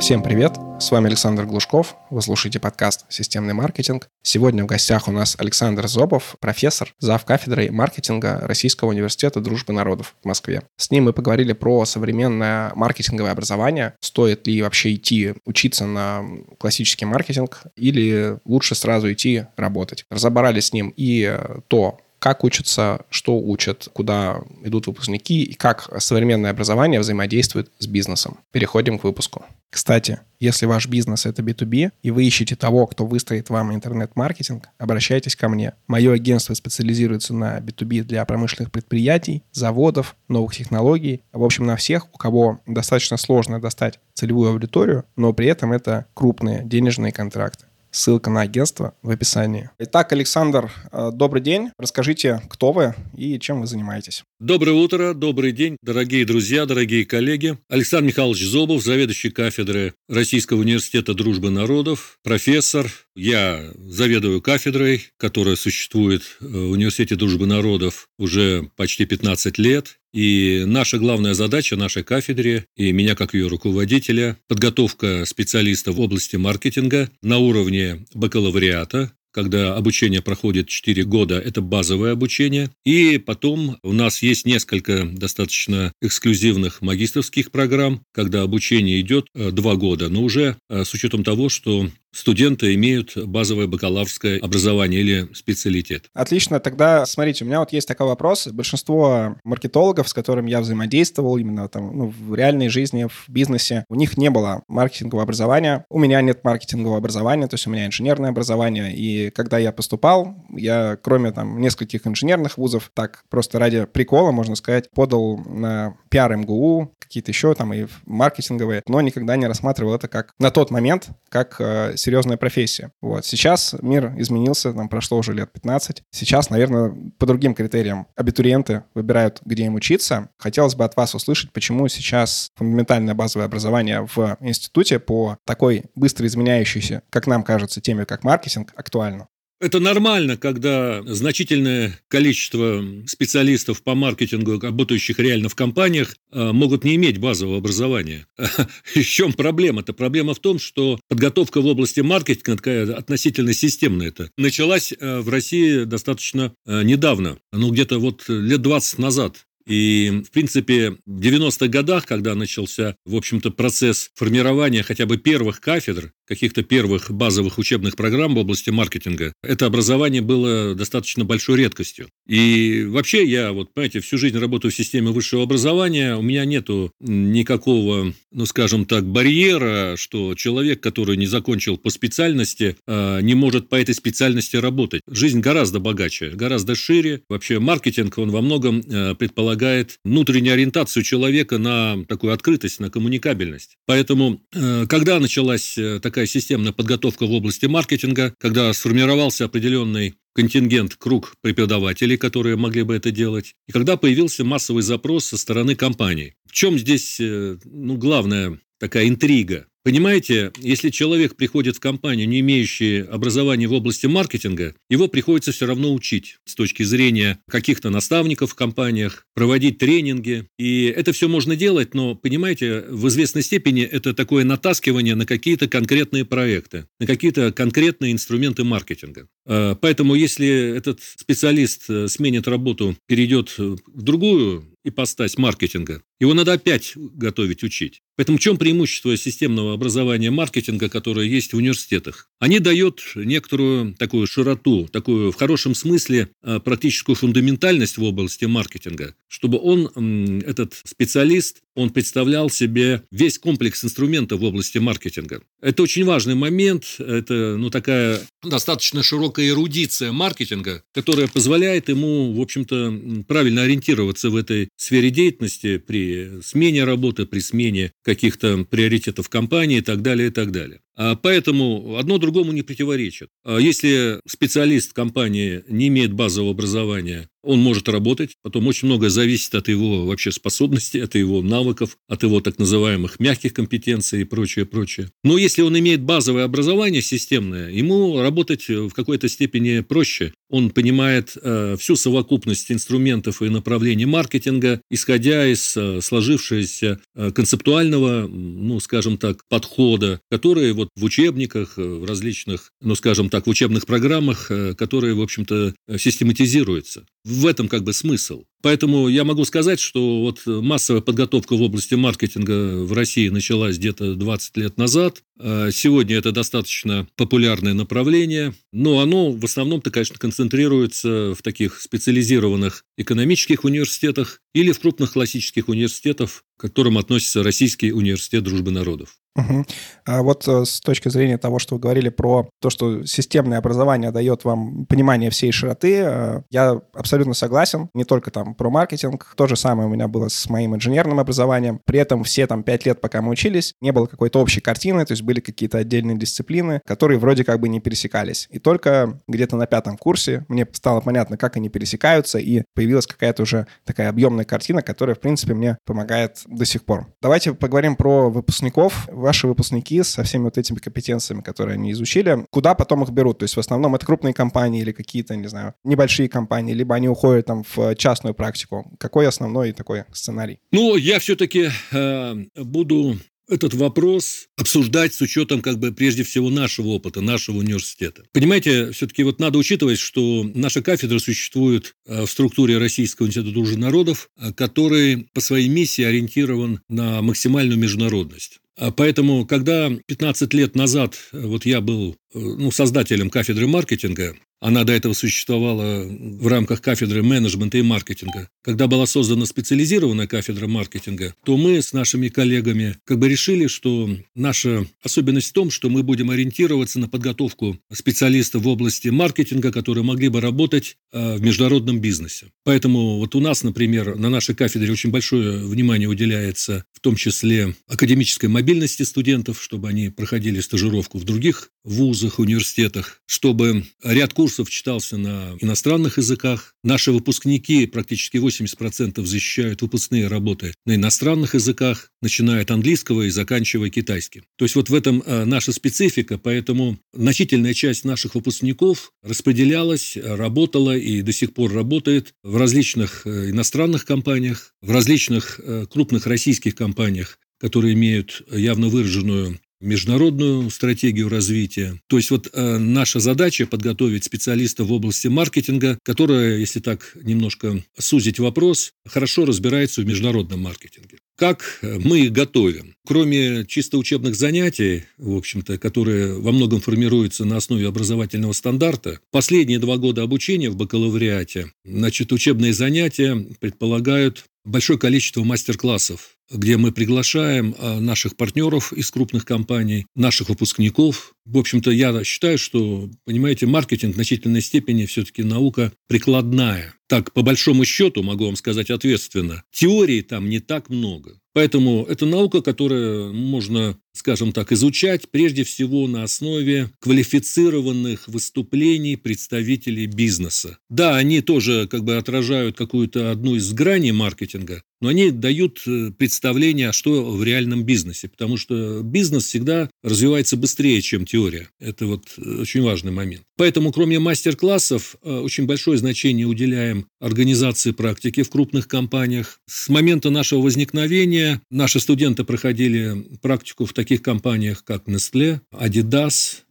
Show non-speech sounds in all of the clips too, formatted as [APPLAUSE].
Всем привет! С вами Александр Глушков. Вы слушаете подкаст «Системный маркетинг». Сегодня в гостях у нас Александр Зобов, профессор, зав. кафедрой маркетинга Российского университета дружбы народов в Москве. С ним мы поговорили про современное маркетинговое образование. Стоит ли вообще идти учиться на классический маркетинг или лучше сразу идти работать. Разобрали с ним и то, как учатся, что учат, куда идут выпускники и как современное образование взаимодействует с бизнесом. Переходим к выпуску. Кстати, если ваш бизнес это B2B, и вы ищете того, кто выстроит вам интернет-маркетинг, обращайтесь ко мне. Мое агентство специализируется на B2B для промышленных предприятий, заводов, новых технологий. В общем, на всех, у кого достаточно сложно достать целевую аудиторию, но при этом это крупные денежные контракты. Ссылка на агентство в описании. Итак, Александр, э, добрый день. Расскажите, кто вы и чем вы занимаетесь. Доброе утро, добрый день, дорогие друзья, дорогие коллеги. Александр Михайлович Зобов, заведующий кафедры Российского университета дружбы народов, профессор. Я заведую кафедрой, которая существует в Университете дружбы народов уже почти 15 лет. И наша главная задача нашей кафедре и меня как ее руководителя – подготовка специалистов в области маркетинга на уровне бакалавриата, когда обучение проходит 4 года, это базовое обучение. И потом у нас есть несколько достаточно эксклюзивных магистрских программ, когда обучение идет 2 года, но уже э, с учетом того, что студенты имеют базовое бакалаврское образование или специалитет. Отлично. Тогда, смотрите, у меня вот есть такой вопрос. Большинство маркетологов, с которыми я взаимодействовал именно там, ну, в реальной жизни, в бизнесе, у них не было маркетингового образования. У меня нет маркетингового образования, то есть у меня инженерное образование. И когда я поступал, я, кроме там нескольких инженерных вузов, так просто ради прикола, можно сказать, подал на пиар МГУ, какие-то еще там и маркетинговые, но никогда не рассматривал это как на тот момент, как э, серьезная профессия. Вот. Сейчас мир изменился, там прошло уже лет 15. Сейчас, наверное, по другим критериям абитуриенты выбирают, где им учиться. Хотелось бы от вас услышать, почему сейчас фундаментальное базовое образование в институте по такой быстро изменяющейся, как нам кажется, теме, как маркетинг, актуально. Это нормально, когда значительное количество специалистов по маркетингу, работающих реально в компаниях, э, могут не иметь базового образования. [LAUGHS] В чем проблема? Это проблема в том, что подготовка в области маркетинга такая относительно системная. Это началась э, в России достаточно э, недавно, ну где-то вот лет 20 назад. И, в принципе, в 90-х годах, когда начался, в общем-то, процесс формирования хотя бы первых кафедр, каких-то первых базовых учебных программ в области маркетинга, это образование было достаточно большой редкостью. И вообще я, вот, понимаете, всю жизнь работаю в системе высшего образования, у меня нету никакого, ну, скажем так, барьера, что человек, который не закончил по специальности, а, не может по этой специальности работать. Жизнь гораздо богаче, гораздо шире. Вообще маркетинг, он во многом а, предполагает внутреннюю ориентацию человека на такую открытость, на коммуникабельность. Поэтому, а, когда началась э, такая такая системная подготовка в области маркетинга, когда сформировался определенный контингент, круг преподавателей, которые могли бы это делать, и когда появился массовый запрос со стороны компаний. В чем здесь э, ну, главная такая интрига? Понимаете, если человек приходит в компанию, не имеющий образования в области маркетинга, его приходится все равно учить с точки зрения каких-то наставников в компаниях, проводить тренинги. И это все можно делать, но, понимаете, в известной степени это такое натаскивание на какие-то конкретные проекты, на какие-то конкретные инструменты маркетинга. А, поэтому, если этот специалист э, сменит работу, перейдет в другую ипостась маркетинга, его надо опять готовить, учить. Поэтому в чем преимущество системного образования маркетинга, которое есть в университетах? Они дают некоторую такую широту, такую в хорошем смысле а, практическую фундаментальность в области маркетинга, чтобы он, этот специалист, он представлял себе весь комплекс инструментов в области маркетинга. Это очень важный момент, это ну, такая достаточно широкая эрудиция маркетинга, которая позволяет ему, в общем-то, правильно ориентироваться в этой сфере деятельности при смене работы, при смене каких-то приоритетов компании и так далее, и так далее. А, поэтому одно другому не противоречит. А, если специалист компании не имеет базового образования, он может работать, потом очень многое зависит от его вообще способностей, от его навыков, от его так называемых мягких компетенций и прочее, прочее. Но если он имеет базовое образование системное, ему работать в какой-то степени проще. Он понимает э, всю совокупность инструментов и направлений маркетинга, исходя из э, сложившегося э, концептуального, ну, скажем так, подхода, который вот в учебниках, э, в различных, ну, скажем так, в учебных программах, э, которые, в общем-то, систематизируются в этом как бы смысл. Поэтому я могу сказать, что вот массовая подготовка в области маркетинга в России началась где-то 20 лет назад. А сегодня это достаточно популярное направление, но оно в основном-то, конечно, концентрируется в таких специализированных экономических университетах или в крупных классических университетах, к которым относится Российский университет дружбы народов. Угу. А вот э, с точки зрения того, что вы говорили про то, что системное образование дает вам понимание всей широты, э, я абсолютно согласен. Не только там про маркетинг. То же самое у меня было с моим инженерным образованием. При этом все там пять лет, пока мы учились, не было какой-то общей картины, то есть были какие-то отдельные дисциплины, которые вроде как бы не пересекались. И только где-то на пятом курсе мне стало понятно, как они пересекаются, и появилась какая-то уже такая объемная картина, которая, в принципе, мне помогает до сих пор. Давайте поговорим про выпускников ваши выпускники со всеми вот этими компетенциями, которые они изучили, куда потом их берут? То есть в основном это крупные компании или какие-то, не знаю, небольшие компании, либо они уходят там в частную практику. Какой основной такой сценарий? Ну, я все-таки э, буду этот вопрос обсуждать с учетом, как бы, прежде всего, нашего опыта, нашего университета. Понимаете, все-таки вот надо учитывать, что наша кафедра существует э, в структуре Российского института дружбы народов, э, который по своей миссии ориентирован на максимальную международность. А поэтому, когда 15 лет назад э, вот я был ну, создателем кафедры маркетинга, она до этого существовала в рамках кафедры менеджмента и маркетинга. Когда была создана специализированная кафедра маркетинга, то мы с нашими коллегами как бы решили, что наша особенность в том, что мы будем ориентироваться на подготовку специалистов в области маркетинга, которые могли бы работать э, в международном бизнесе. Поэтому вот у нас, например, на нашей кафедре очень большое внимание уделяется в том числе академической мобильности студентов, чтобы они проходили стажировку в других вузах, университетах, чтобы ряд курсов курсов читался на иностранных языках. Наши выпускники, практически 80% защищают выпускные работы на иностранных языках, начиная от английского и заканчивая китайским. То есть вот в этом э, наша специфика, поэтому значительная часть наших выпускников распределялась, работала и до сих пор работает в различных э, иностранных компаниях, в различных э, крупных российских компаниях, которые имеют явно выраженную международную стратегию развития. То есть вот э, наша задача подготовить специалистов в области маркетинга, которая, если так немножко сузить вопрос, хорошо разбирается в международном маркетинге. Как э, мы их готовим? Кроме чисто учебных занятий, в общем-то, которые во многом формируются на основе образовательного стандарта, последние два года обучения в бакалавриате, значит, учебные занятия предполагают большое количество мастер-классов где мы приглашаем а, наших партнеров из крупных компаний, наших выпускников. В общем-то, я считаю, что, понимаете, маркетинг в значительной степени все-таки наука прикладная. Так, по большому счету, могу вам сказать ответственно, теории там не так много. Поэтому это наука, которая можно, скажем так, изучать прежде всего на основе квалифицированных выступлений представителей бизнеса. Да, они тоже как бы отражают какую-то одну из граней маркетинга, но они дают э, представление, что в реальном бизнесе, потому что бизнес всегда развивается быстрее, чем теория. Это вот э, очень важный момент. Поэтому, кроме мастер-классов, э, очень большое значение уделяем организации практики в крупных компаниях. С момента нашего возникновения наши студенты проходили практику в таких компаниях, как Nestle, Adidas,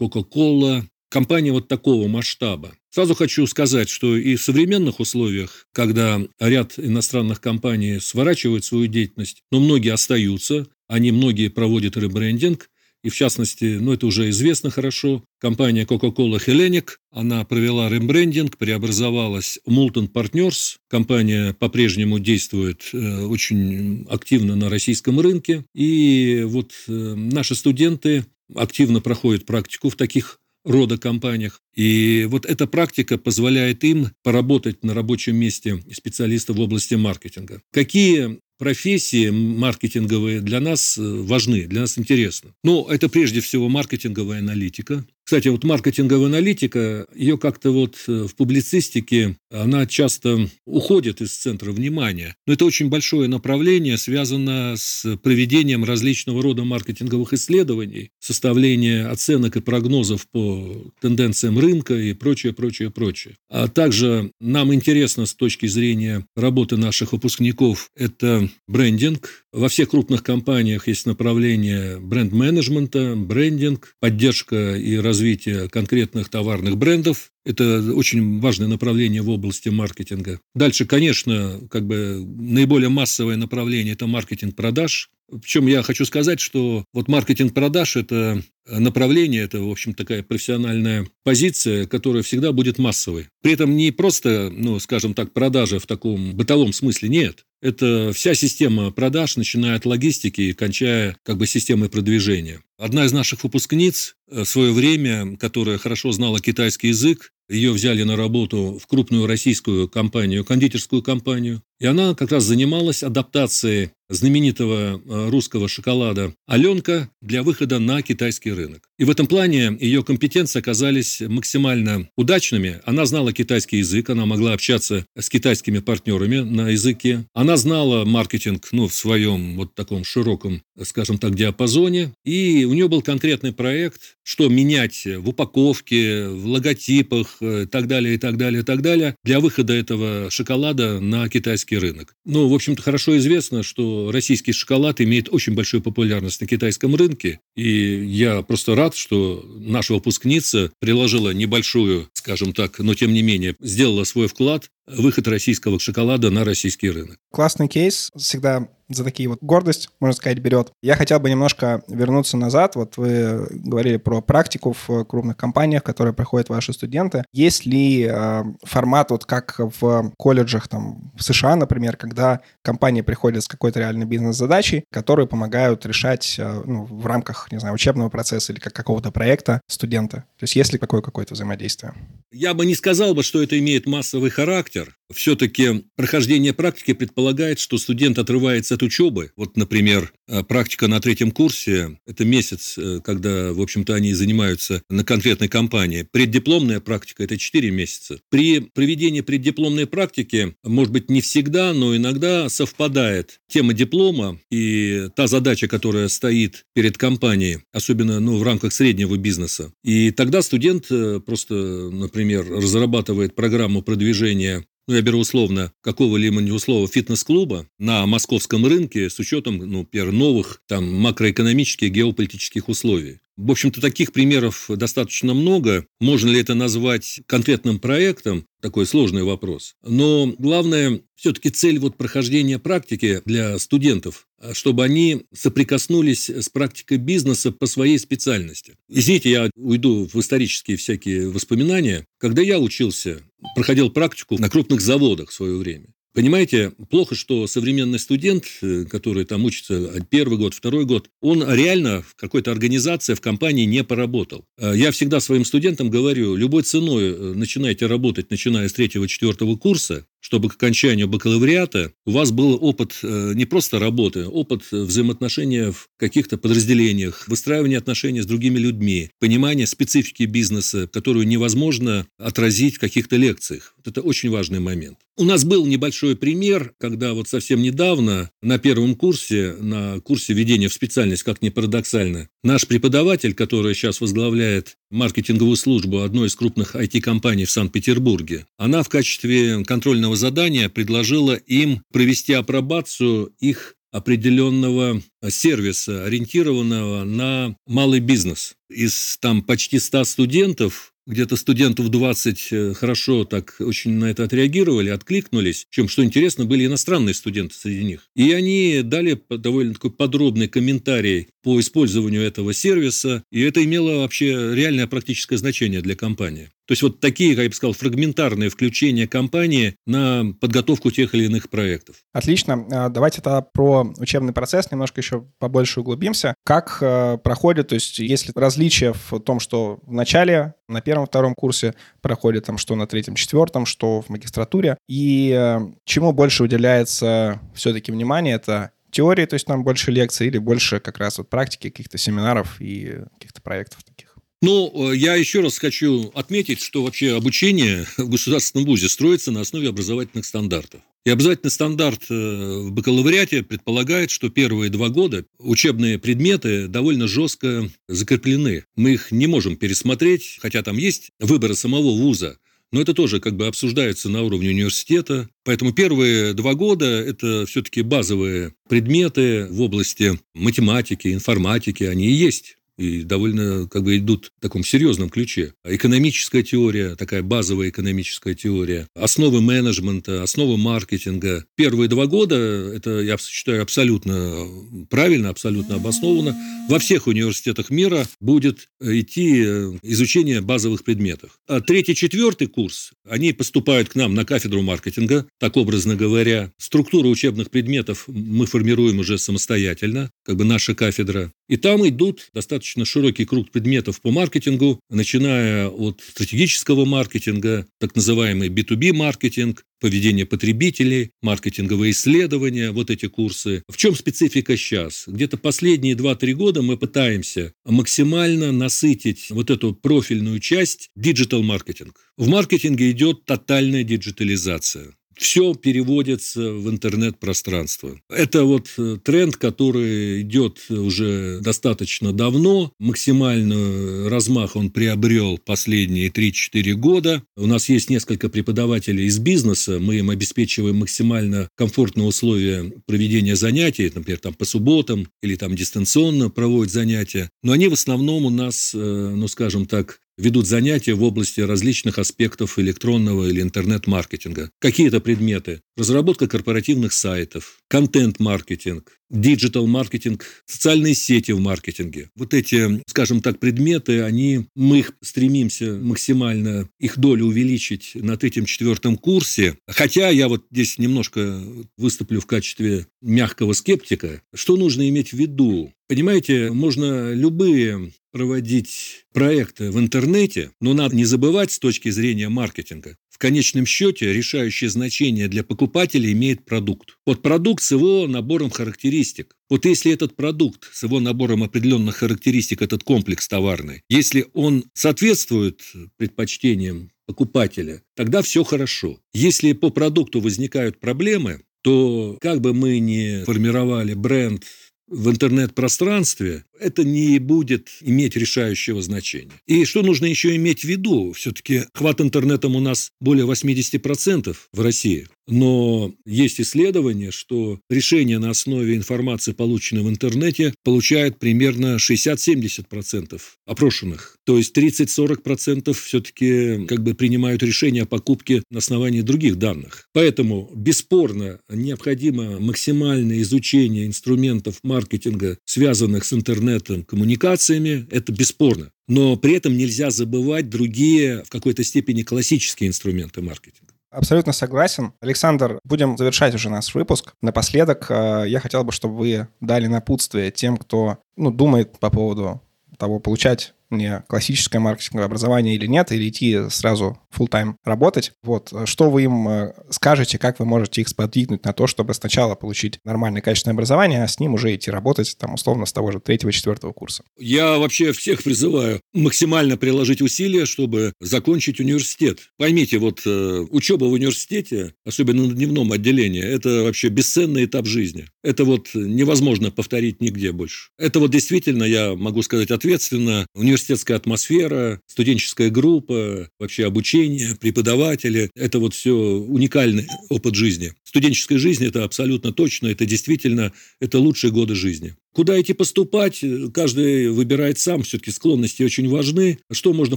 Coca-Cola, компании вот такого масштаба. Сразу хочу сказать, что и в современных условиях, когда ряд иностранных компаний сворачивают свою деятельность, но многие остаются, они многие проводят ребрендинг, и в частности, ну это уже известно хорошо, компания Coca-Cola Hellenic, она провела ребрендинг, преобразовалась в Molten Partners. Компания по-прежнему действует э, очень активно на российском рынке. И вот э, наши студенты активно проходят практику в таких рода компаниях. И вот эта практика позволяет им поработать на рабочем месте специалистов в области маркетинга. Какие профессии маркетинговые для нас важны, для нас интересны. Но это прежде всего маркетинговая аналитика, кстати, вот маркетинговая аналитика, ее как-то вот э, в публицистике, она часто уходит из центра внимания. Но это очень большое направление, связано с проведением различного рода маркетинговых исследований, составление оценок и прогнозов по тенденциям рынка и прочее, прочее, прочее. А также нам интересно с точки зрения работы наших выпускников это брендинг. Во всех крупных компаниях есть направление бренд-менеджмента, брендинг, поддержка и развитие развития конкретных товарных брендов. Это очень важное направление в области маркетинга. Дальше, конечно, как бы наиболее массовое направление – это маркетинг продаж. Причем я хочу сказать, что вот маркетинг продаж – это направление, это, в общем, такая профессиональная позиция, которая всегда будет массовой. При этом не просто, ну, скажем так, продажа в таком бытовом смысле, нет. Это вся система продаж, начиная от логистики и кончая как бы системой продвижения. Одна из наших выпускниц в свое время, которая хорошо знала китайский язык, ее взяли на работу в крупную российскую компанию, кондитерскую компанию. И она как раз занималась адаптацией знаменитого э, русского шоколада «Аленка» для выхода на китайский рынок. И в этом плане ее компетенции оказались максимально удачными. Она знала китайский язык, она могла общаться с китайскими партнерами на языке. Она знала маркетинг ну, в своем вот таком широком, скажем так, диапазоне. И у нее был конкретный проект, что менять в упаковке, в логотипах и э, так далее, и так далее, и так далее, для выхода этого шоколада на китайский рынок. Ну, в общем-то, хорошо известно, что российский шоколад имеет очень большую популярность на китайском рынке. И я просто рад, что наша выпускница приложила небольшую, скажем так, но тем не менее, сделала свой вклад выход российского шоколада на российский рынок. Классный кейс. Всегда за такие вот гордость, можно сказать, берет. Я хотел бы немножко вернуться назад. Вот вы говорили про практику в крупных компаниях, которые проходят ваши студенты. Есть ли э, формат, вот как в колледжах там в США, например, когда компании приходят с какой-то реальной бизнес-задачей, которые помогают решать э, ну, в рамках, не знаю, учебного процесса или как какого-то проекта студента? То есть есть ли какое какое-то взаимодействие? Я бы не сказал бы, что это имеет массовый характер, характер. Все-таки прохождение практики предполагает, что студент отрывается от учебы. Вот, например, практика на третьем курсе – это месяц, э, когда, в общем-то, они занимаются на конкретной компании. Преддипломная практика – это 4 месяца. При проведении преддипломной практики, может быть, не всегда, но иногда совпадает тема диплома и та задача, которая стоит перед компанией, особенно ну, в рамках среднего бизнеса. И тогда студент э, просто, например, разрабатывает программу продвижения ну, я беру условно, какого-либо условно фитнес-клуба на московском рынке с учетом, ну, например, новых там макроэкономических, геополитических условий. В общем-то, таких примеров достаточно много. Можно ли это назвать конкретным проектом? Такой сложный вопрос. Но главное, все-таки цель вот прохождения практики для студентов, чтобы они соприкоснулись с практикой бизнеса по своей специальности. Извините, я уйду в исторические всякие воспоминания. Когда я учился, проходил практику на крупных заводах в свое время. Понимаете, плохо, что современный студент, э, который там учится первый год, второй год, он реально в какой-то организации, в компании не поработал. Э, я всегда своим студентам говорю, любой ценой э, начинайте работать, начиная с третьего-четвертого курса, чтобы к окончанию бакалавриата у вас был опыт не просто работы, опыт взаимоотношения в каких-то подразделениях, выстраивания отношений с другими людьми, понимание специфики бизнеса, которую невозможно отразить в каких-то лекциях. Вот это очень важный момент. У нас был небольшой пример, когда вот совсем недавно на первом курсе, на курсе введения в специальность, как ни парадоксально, наш преподаватель, который сейчас возглавляет маркетинговую службу одной из крупных IT-компаний в Санкт-Петербурге, она в качестве контрольного задания предложила им провести апробацию их определенного сервиса, ориентированного на малый бизнес. Из там почти 100 студентов где-то студентов 20 э, хорошо так очень на это отреагировали, откликнулись. Чем, что интересно, были иностранные студенты среди них. И они дали довольно такой подробный комментарий по использованию этого сервиса, и это имело вообще реальное практическое значение для компании. То есть вот такие, как я бы сказал, фрагментарные включения компании на подготовку тех или иных проектов. Отлично. А, давайте тогда про учебный процесс немножко еще побольше углубимся. Как э, проходит, то есть есть ли различия в том, что в начале, на первом-втором курсе проходит, там, что на третьем-четвертом, что в магистратуре, и э, чему больше уделяется все-таки внимание, это теории, то есть там больше лекций или больше как раз вот практики, каких-то семинаров и каких-то проектов таких? Ну, э, я еще раз хочу отметить, что вообще обучение [LAUGHS] в государственном вузе строится на основе образовательных стандартов. И обязательный стандарт э, в бакалавриате предполагает, что первые два года учебные предметы довольно жестко закреплены. Мы их не можем пересмотреть, хотя там есть выборы самого вуза. Но это тоже как бы обсуждается на уровне университета. Поэтому первые два года – это все-таки базовые предметы в области математики, информатики, они и есть и довольно как бы идут в таком серьезном ключе. Экономическая теория, такая базовая экономическая теория, основы менеджмента, основы маркетинга. Первые два года, это я считаю абсолютно правильно, абсолютно обоснованно, во всех университетах мира будет идти изучение базовых предметов. А третий, четвертый курс, они поступают к нам на кафедру маркетинга, так образно говоря. Структуру учебных предметов мы формируем уже самостоятельно, как бы наша кафедра. И там идут достаточно широкий круг предметов по маркетингу, начиная от стратегического маркетинга, так называемый B2B маркетинг, поведение потребителей, маркетинговые исследования, вот эти курсы. В чем специфика сейчас? Где-то последние 2-3 года мы пытаемся максимально насытить вот эту профильную часть digital-маркетинг. В маркетинге идет тотальная диджитализация все переводится в интернет-пространство. Это вот э, тренд, который идет уже достаточно давно. Максимальный размах он приобрел последние 3-4 года. У нас есть несколько преподавателей из бизнеса. Мы им обеспечиваем максимально комфортные условия проведения занятий, например, там по субботам или там дистанционно проводят занятия. Но они в основном у нас, э, ну скажем так, ведут занятия в области различных аспектов электронного или интернет-маркетинга. Какие-то предметы. Разработка корпоративных сайтов, контент-маркетинг, digital-маркетинг, социальные сети в маркетинге. Вот эти, скажем так, предметы, они, мы их стремимся максимально их долю увеличить на третьем-четвертом курсе. Хотя я вот здесь немножко выступлю в качестве мягкого скептика. Что нужно иметь в виду? Понимаете, можно любые проводить проекты в интернете, но надо не забывать с точки зрения маркетинга. В конечном счете решающее значение для покупателя имеет продукт. Вот продукт с его набором характеристик. Вот если этот продукт с его набором определенных характеристик, этот комплекс товарный, если он соответствует предпочтениям покупателя, тогда все хорошо. Если по продукту возникают проблемы, то как бы мы ни формировали бренд в интернет-пространстве, это не будет иметь решающего значения. И что нужно еще иметь в виду? Все-таки хват интернетом у нас более 80% в России. Но есть исследование, что решение на основе информации, полученной в интернете, получает примерно 60-70% опрошенных. То есть 30-40% все-таки как бы принимают решение о покупке на основании других данных. Поэтому бесспорно необходимо максимальное изучение инструментов маркетинга, связанных с интернетом, коммуникациями. Это бесспорно. Но при этом нельзя забывать другие, в какой-то степени классические инструменты маркетинга. Абсолютно согласен. Александр, будем завершать уже наш выпуск. Напоследок э, я хотел бы, чтобы вы дали напутствие тем, кто ну, думает по поводу того, получать мне классическое маркетинговое образование или нет, или идти сразу full тайм работать. Вот, что вы им э, скажете, как вы можете их сподвигнуть на то, чтобы сначала получить нормальное качественное образование, а с ним уже идти работать, там, условно, с того же третьего-четвертого курса? Я вообще всех призываю максимально приложить усилия, чтобы закончить университет. Поймите, вот э, учеба в университете, особенно на дневном отделении, это вообще бесценный этап жизни. Это вот невозможно повторить нигде больше. Это вот действительно, я могу сказать ответственно, университетская атмосфера, студенческая группа, вообще обучение, преподаватели. Это вот все уникальный опыт жизни. Студенческая жизнь – это абсолютно точно, это действительно, это лучшие годы жизни. Куда идти поступать, каждый выбирает сам, все-таки склонности очень важны. Что можно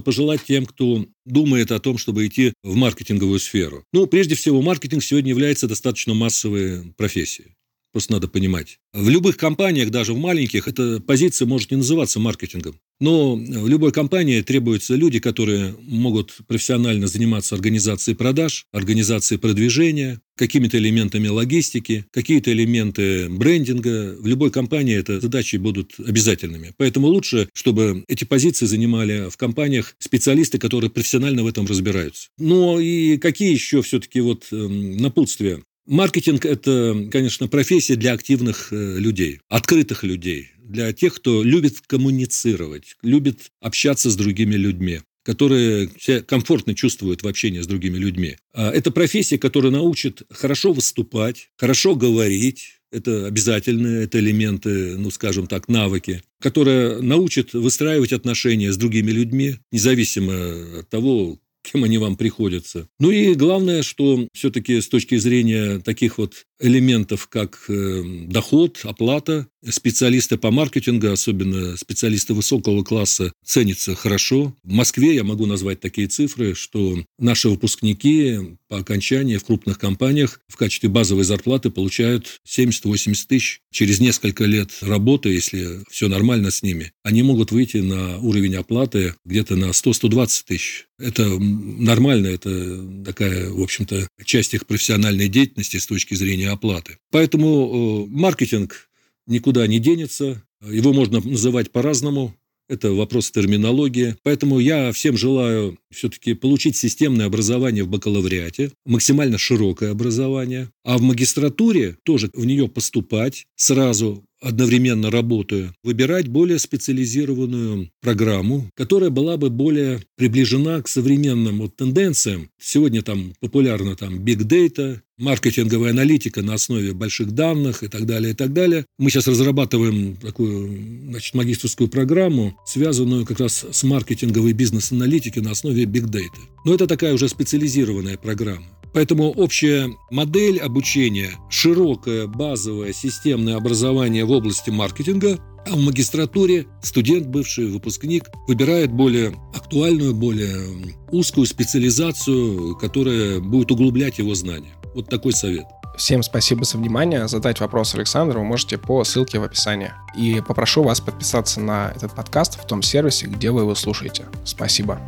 пожелать тем, кто думает о том, чтобы идти в маркетинговую сферу? Ну, прежде всего, маркетинг сегодня является достаточно массовой профессией. Просто надо понимать. В любых компаниях, даже в маленьких, эта позиция может не называться маркетингом. Но в любой компании требуются люди, которые могут профессионально заниматься организацией продаж, организацией продвижения, какими-то элементами логистики, какие-то элементы брендинга. В любой компании это задачи будут обязательными. Поэтому лучше, чтобы эти позиции занимали в компаниях специалисты, которые профессионально в этом разбираются. Но и какие еще все-таки вот эм, напутствия? Маркетинг – это, конечно, профессия для активных э, людей, открытых людей, для тех, кто любит коммуницировать, любит общаться с другими людьми которые себя комфортно чувствуют в общении с другими людьми. А это профессия, которая научит хорошо выступать, хорошо говорить, это обязательные, это элементы, ну, скажем так, навыки, которая научит выстраивать отношения с другими людьми, независимо от того, кем они вам приходятся. Ну и главное, что все-таки с точки зрения таких вот элементов, как э, доход, оплата, специалисты по маркетингу, особенно специалисты высокого класса, ценятся хорошо. В Москве я могу назвать такие цифры, что наши выпускники по окончании в крупных компаниях в качестве базовой зарплаты получают 70-80 тысяч. Через несколько лет работы, если все нормально с ними, они могут выйти на уровень оплаты где-то на 100-120 тысяч. Это нормально, это такая, в общем-то, часть их профессиональной деятельности с точки зрения оплаты. Поэтому э, маркетинг никуда не денется, его можно называть по-разному. Это вопрос терминологии. Поэтому я всем желаю все-таки получить системное образование в бакалавриате, максимально широкое образование, а в магистратуре тоже в нее поступать сразу одновременно работая, выбирать более специализированную программу, которая была бы более приближена к современным вот тенденциям. Сегодня там популярно там big data, маркетинговая аналитика на основе больших данных и так далее, и так далее. Мы сейчас разрабатываем такую значит, магистрскую программу, связанную как раз с маркетинговой бизнес-аналитикой на основе big data. Но это такая уже специализированная программа. Поэтому общая модель обучения, широкое базовое системное образование в области маркетинга, а в магистратуре студент, бывший выпускник, выбирает более актуальную, более узкую специализацию, которая будет углублять его знания. Вот такой совет. Всем спасибо за внимание. Задать вопрос Александру вы можете по ссылке в описании. И попрошу вас подписаться на этот подкаст в том сервисе, где вы его слушаете. Спасибо.